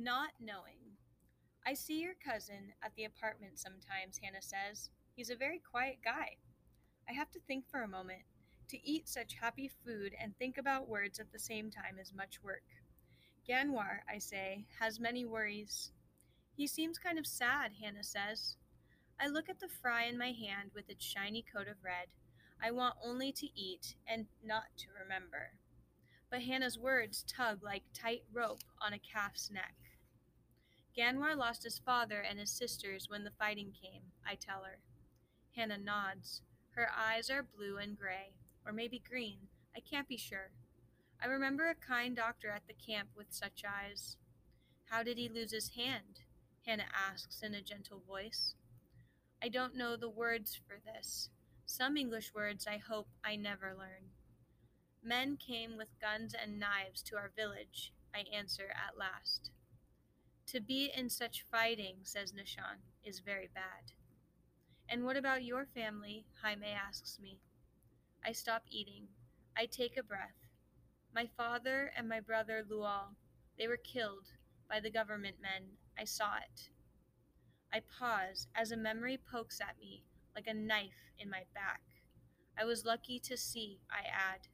Not knowing. I see your cousin at the apartment sometimes, Hannah says. He's a very quiet guy. I have to think for a moment. To eat such happy food and think about words at the same time is much work. Ganwar, I say, has many worries. He seems kind of sad, Hannah says. I look at the fry in my hand with its shiny coat of red. I want only to eat and not to remember. But Hannah's words tug like tight rope on a calf's neck. Ganwar lost his father and his sisters when the fighting came, I tell her. Hannah nods. Her eyes are blue and gray, or maybe green. I can't be sure. I remember a kind doctor at the camp with such eyes. How did he lose his hand? Hannah asks in a gentle voice. I don't know the words for this. Some English words I hope I never learn. Men came with guns and knives to our village, I answer at last. To be in such fighting, says Nishan, is very bad. And what about your family? Jaime asks me. I stop eating. I take a breath. My father and my brother Lual, they were killed by the government men. I saw it. I pause as a memory pokes at me like a knife in my back. I was lucky to see, I add.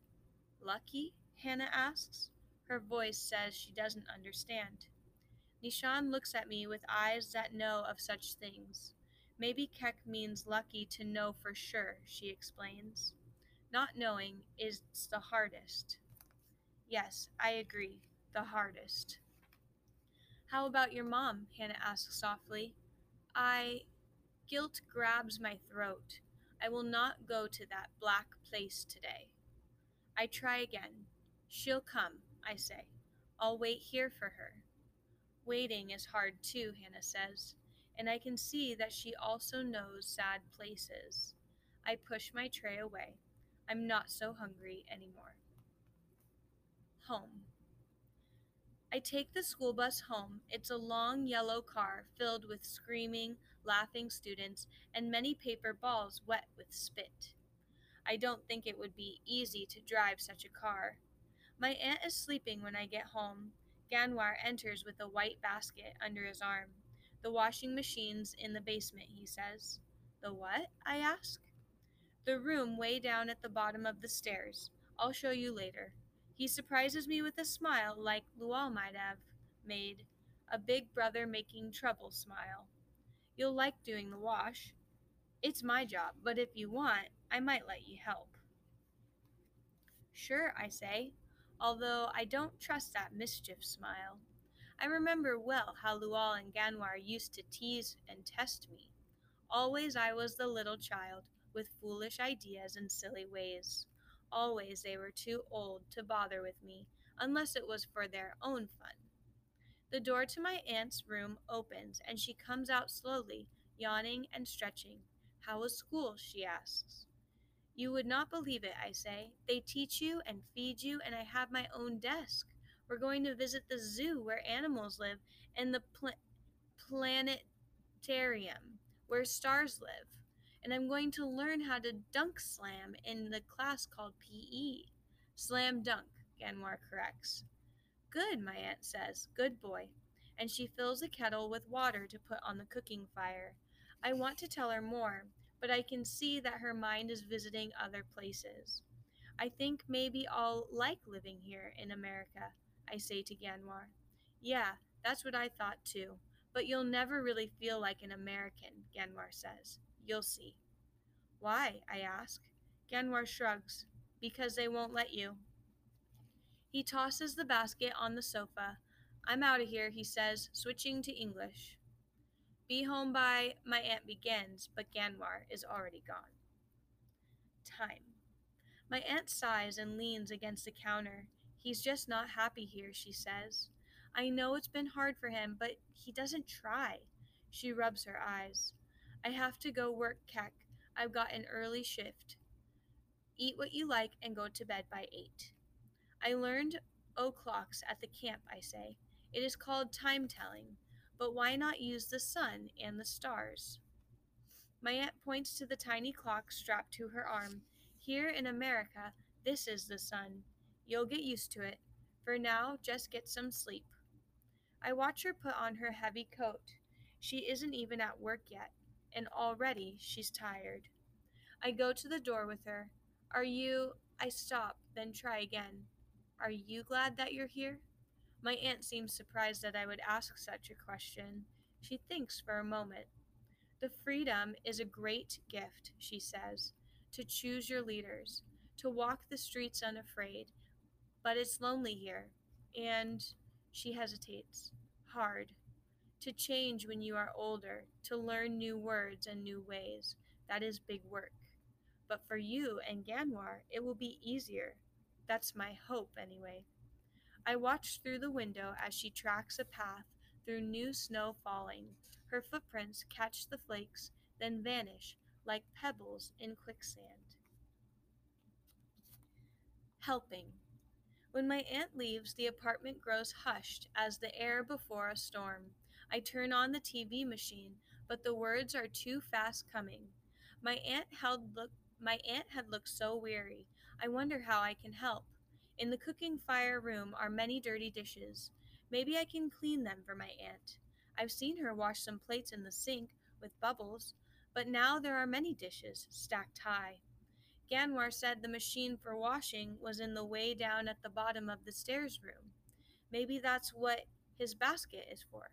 Lucky? Hannah asks. Her voice says she doesn't understand. Nishan looks at me with eyes that know of such things. Maybe Kek means lucky to know for sure, she explains. Not knowing is the hardest. Yes, I agree, the hardest. How about your mom? Hannah asks softly. I. Guilt grabs my throat. I will not go to that black place today. I try again. She'll come, I say. I'll wait here for her. Waiting is hard too, Hannah says, and I can see that she also knows sad places. I push my tray away. I'm not so hungry anymore. Home. I take the school bus home. It's a long yellow car filled with screaming, laughing students and many paper balls wet with spit. I don't think it would be easy to drive such a car. My aunt is sleeping when I get home. Ganwar enters with a white basket under his arm. The washing machine's in the basement, he says. The what? I ask. The room way down at the bottom of the stairs. I'll show you later. He surprises me with a smile like Lual might have made, a big brother making trouble smile. You'll like doing the wash. It's my job, but if you want, I might let you help. Sure, I say, although I don't trust that mischief smile. I remember well how Lual and Ganwar used to tease and test me. Always I was the little child with foolish ideas and silly ways. Always they were too old to bother with me, unless it was for their own fun. The door to my aunt's room opens, and she comes out slowly, yawning and stretching. How was school? she asks. You would not believe it, I say. They teach you and feed you, and I have my own desk. We're going to visit the zoo where animals live and the pl- planetarium where stars live and I'm going to learn how to dunk slam in the class called PE. Slam dunk, Ganwar corrects. Good, my aunt says. Good boy. And she fills a kettle with water to put on the cooking fire. I want to tell her more, but I can see that her mind is visiting other places. I think maybe I'll like living here in America, I say to Ganwar. Yeah, that's what I thought too. But you'll never really feel like an American, Ganwar says. You'll see. Why? I ask. Ganwar shrugs. Because they won't let you. He tosses the basket on the sofa. I'm out of here, he says, switching to English. Be home by my aunt begins, but Ganwar is already gone. Time. My aunt sighs and leans against the counter. He's just not happy here, she says. I know it's been hard for him, but he doesn't try. She rubs her eyes. I have to go work Kek. I've got an early shift. Eat what you like and go to bed by eight. I learned o'clocks at the camp, I say. It is called time telling, but why not use the sun and the stars? My aunt points to the tiny clock strapped to her arm. Here in America, this is the sun. You'll get used to it. For now, just get some sleep. I watch her put on her heavy coat. She isn't even at work yet, and already she's tired. I go to the door with her. Are you. I stop, then try again. Are you glad that you're here? My aunt seems surprised that I would ask such a question. She thinks for a moment. The freedom is a great gift, she says, to choose your leaders, to walk the streets unafraid. But it's lonely here, and she hesitates. Hard. To change when you are older, to learn new words and new ways, that is big work. But for you and Ganwar, it will be easier. That's my hope, anyway. I watch through the window as she tracks a path through new snow falling. Her footprints catch the flakes, then vanish like pebbles in quicksand. Helping. When my aunt leaves, the apartment grows hushed as the air before a storm. I turn on the TV machine, but the words are too fast coming. My aunt held look my aunt had looked so weary. I wonder how I can help. In the cooking fire room are many dirty dishes. Maybe I can clean them for my aunt. I've seen her wash some plates in the sink with bubbles, but now there are many dishes stacked high. Ganwar said the machine for washing was in the way down at the bottom of the stairs room. Maybe that's what his basket is for.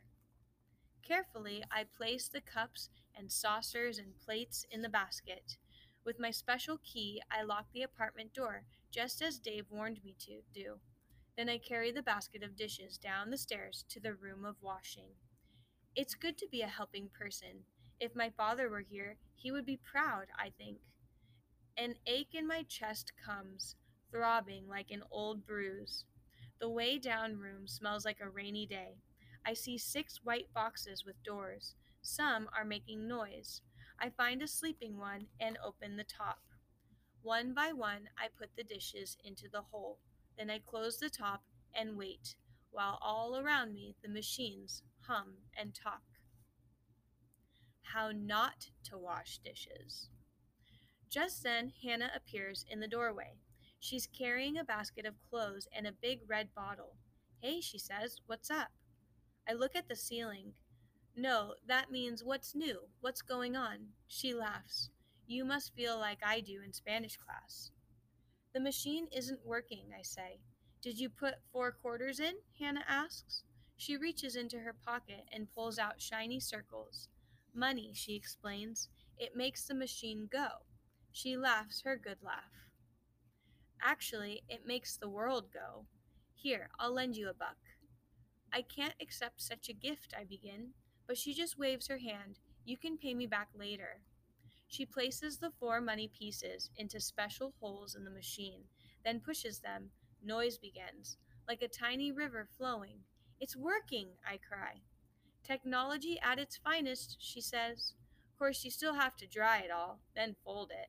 Carefully, I place the cups and saucers and plates in the basket. With my special key, I lock the apartment door, just as Dave warned me to do. Then I carry the basket of dishes down the stairs to the room of washing. It's good to be a helping person. If my father were here, he would be proud, I think. An ache in my chest comes, throbbing like an old bruise. The way down room smells like a rainy day. I see six white boxes with doors. Some are making noise. I find a sleeping one and open the top. One by one, I put the dishes into the hole. Then I close the top and wait, while all around me the machines hum and talk. How not to wash dishes. Just then, Hannah appears in the doorway. She's carrying a basket of clothes and a big red bottle. Hey, she says, what's up? I look at the ceiling. No, that means what's new? What's going on? She laughs. You must feel like I do in Spanish class. The machine isn't working, I say. Did you put four quarters in? Hannah asks. She reaches into her pocket and pulls out shiny circles. Money, she explains. It makes the machine go. She laughs her good laugh. Actually, it makes the world go. Here, I'll lend you a buck. I can't accept such a gift, I begin but she just waves her hand. You can pay me back later. She places the four money pieces into special holes in the machine, then pushes them. Noise begins, like a tiny river flowing. It's working, I cry. Technology at its finest, she says. Of course, you still have to dry it all, then fold it.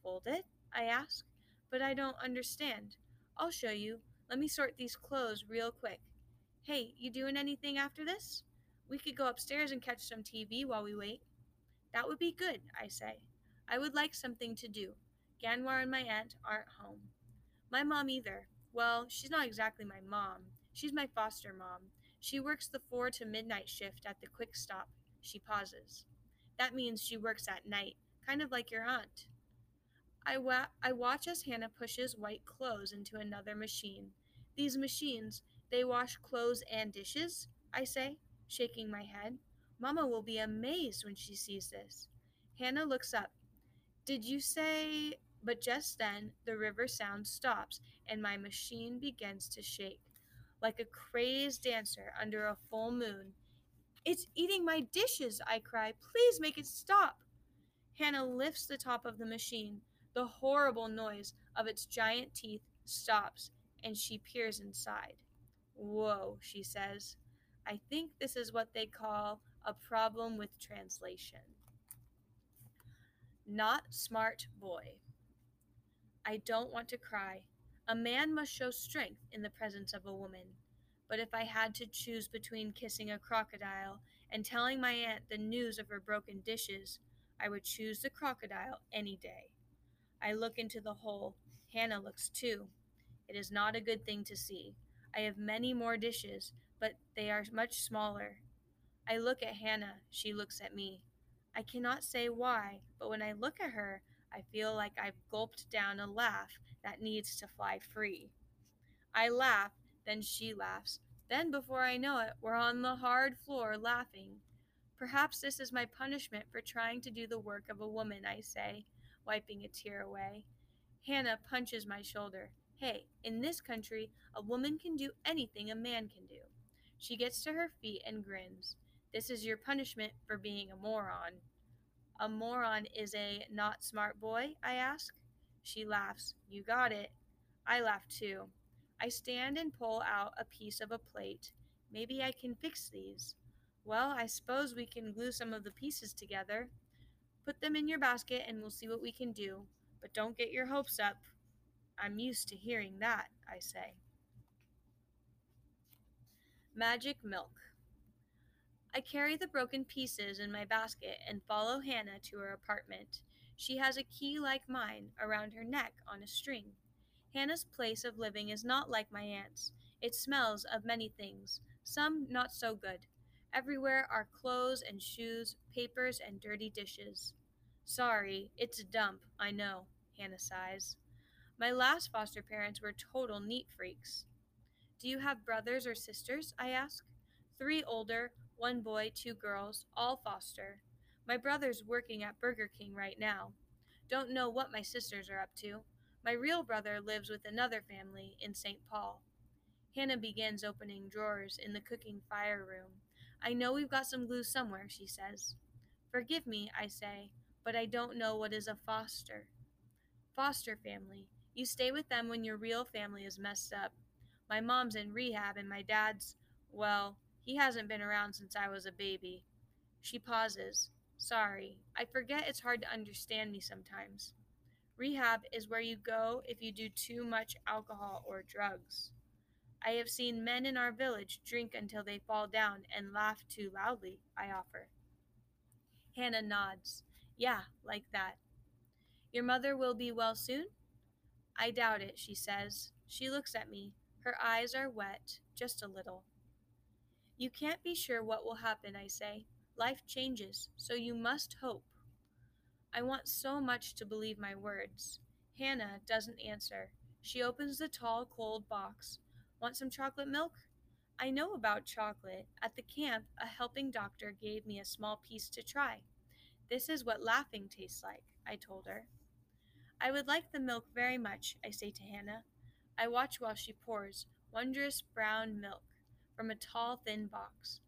Fold it? I ask. But I don't understand. I'll show you. Let me sort these clothes real quick. Hey, you doing anything after this? We could go upstairs and catch some TV while we wait. That would be good, I say. I would like something to do. Ganwar and my aunt aren't home. My mom either. Well, she's not exactly my mom. She's my foster mom. She works the 4 to midnight shift at the quick stop. She pauses. That means she works at night, kind of like your aunt. I, wa- I watch as Hannah pushes white clothes into another machine. These machines, they wash clothes and dishes? I say shaking my head. Mamma will be amazed when she sees this. Hannah looks up. Did you say? But just then, the river sound stops and my machine begins to shake. Like a crazed dancer under a full moon. It's eating my dishes, I cry. Please make it stop. Hannah lifts the top of the machine. The horrible noise of its giant teeth stops, and she peers inside. Whoa, she says. I think this is what they call a problem with translation. Not smart boy. I don't want to cry. A man must show strength in the presence of a woman. But if I had to choose between kissing a crocodile and telling my aunt the news of her broken dishes, I would choose the crocodile any day. I look into the hole. Hannah looks too. It is not a good thing to see. I have many more dishes, but they are much smaller. I look at Hannah, she looks at me. I cannot say why, but when I look at her, I feel like I've gulped down a laugh that needs to fly free. I laugh, then she laughs. Then, before I know it, we're on the hard floor laughing. Perhaps this is my punishment for trying to do the work of a woman, I say, wiping a tear away. Hannah punches my shoulder. Hey, in this country, a woman can do anything a man can do. She gets to her feet and grins. This is your punishment for being a moron. A moron is a not smart boy? I ask. She laughs. You got it. I laugh too. I stand and pull out a piece of a plate. Maybe I can fix these. Well, I suppose we can glue some of the pieces together. Put them in your basket and we'll see what we can do. But don't get your hopes up. I'm used to hearing that, I say. Magic Milk. I carry the broken pieces in my basket and follow Hannah to her apartment. She has a key like mine around her neck on a string. Hannah's place of living is not like my aunt's. It smells of many things, some not so good. Everywhere are clothes and shoes, papers and dirty dishes. Sorry, it's a dump, I know, Hannah sighs. My last foster parents were total neat freaks. Do you have brothers or sisters? I ask. Three older, one boy, two girls, all foster. My brother's working at Burger King right now. Don't know what my sisters are up to. My real brother lives with another family in St. Paul. Hannah begins opening drawers in the cooking fire room. I know we've got some glue somewhere, she says. Forgive me, I say, but I don't know what is a foster. Foster family. You stay with them when your real family is messed up. My mom's in rehab and my dad's, well, he hasn't been around since I was a baby. She pauses. Sorry, I forget it's hard to understand me sometimes. Rehab is where you go if you do too much alcohol or drugs. I have seen men in our village drink until they fall down and laugh too loudly, I offer. Hannah nods. Yeah, like that. Your mother will be well soon? I doubt it, she says. She looks at me. Her eyes are wet, just a little. You can't be sure what will happen, I say. Life changes, so you must hope. I want so much to believe my words. Hannah doesn't answer. She opens the tall, cold box. Want some chocolate milk? I know about chocolate. At the camp, a helping doctor gave me a small piece to try. This is what laughing tastes like, I told her. I would like the milk very much, I say to Hannah. I watch while she pours wondrous brown milk from a tall, thin box.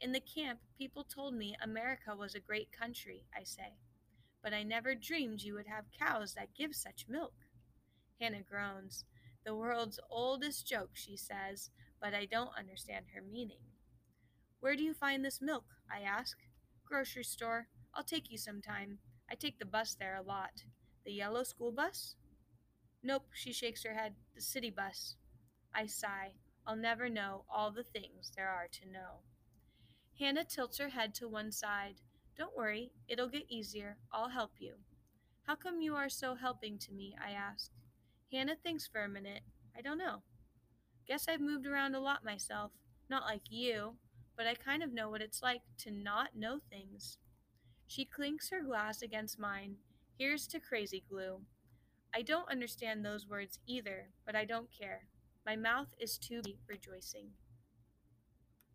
In the camp, people told me America was a great country, I say, but I never dreamed you would have cows that give such milk. Hannah groans. The world's oldest joke, she says, but I don't understand her meaning. Where do you find this milk? I ask. Grocery store. I'll take you sometime. I take the bus there a lot. The yellow school bus? Nope, she shakes her head. The city bus. I sigh. I'll never know all the things there are to know. Hannah tilts her head to one side. Don't worry, it'll get easier. I'll help you. How come you are so helping to me? I ask. Hannah thinks for a minute. I don't know. Guess I've moved around a lot myself. Not like you, but I kind of know what it's like to not know things. She clinks her glass against mine Here's to crazy glue. I don't understand those words either, but I don't care. My mouth is too rejoicing.